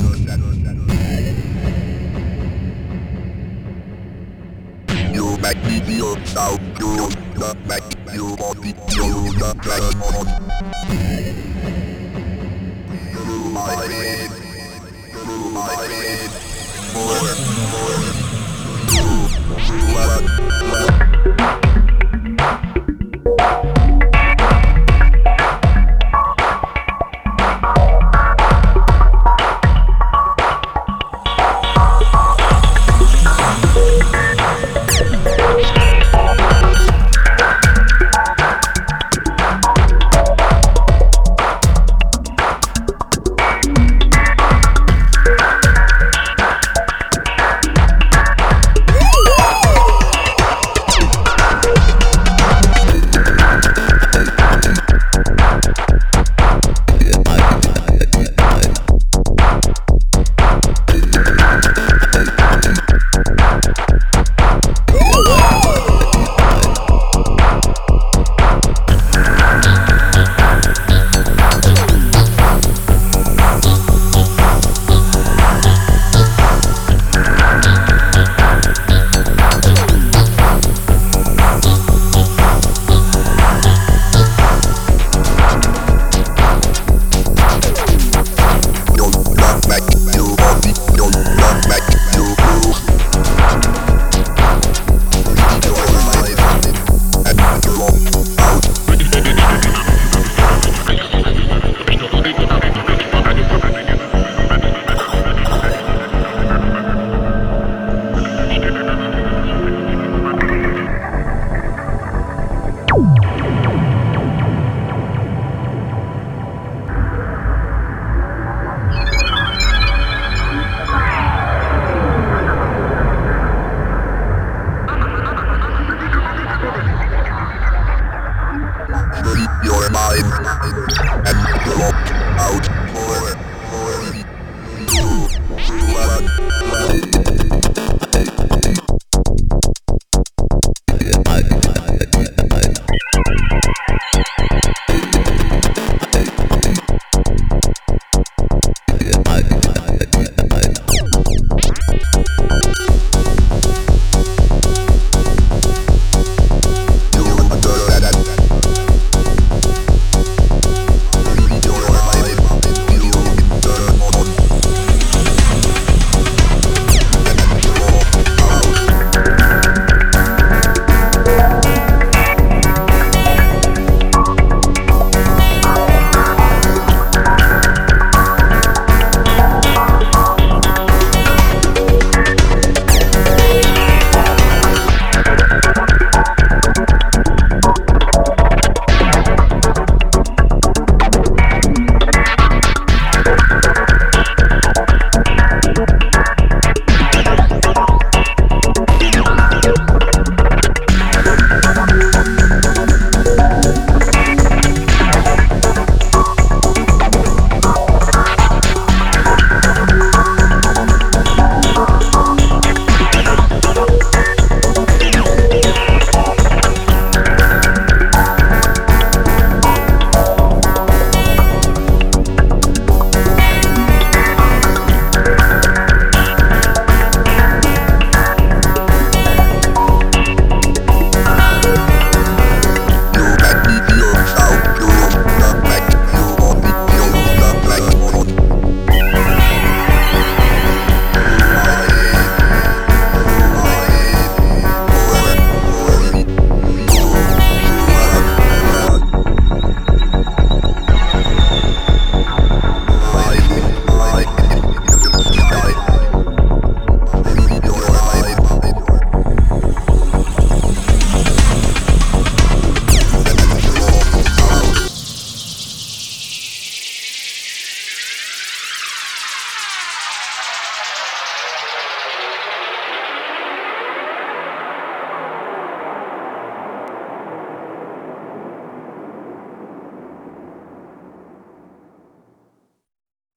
gönder. You make me feel so good, the make you want me to the best one. Through my head, through my head, more, more, through, through, through, through,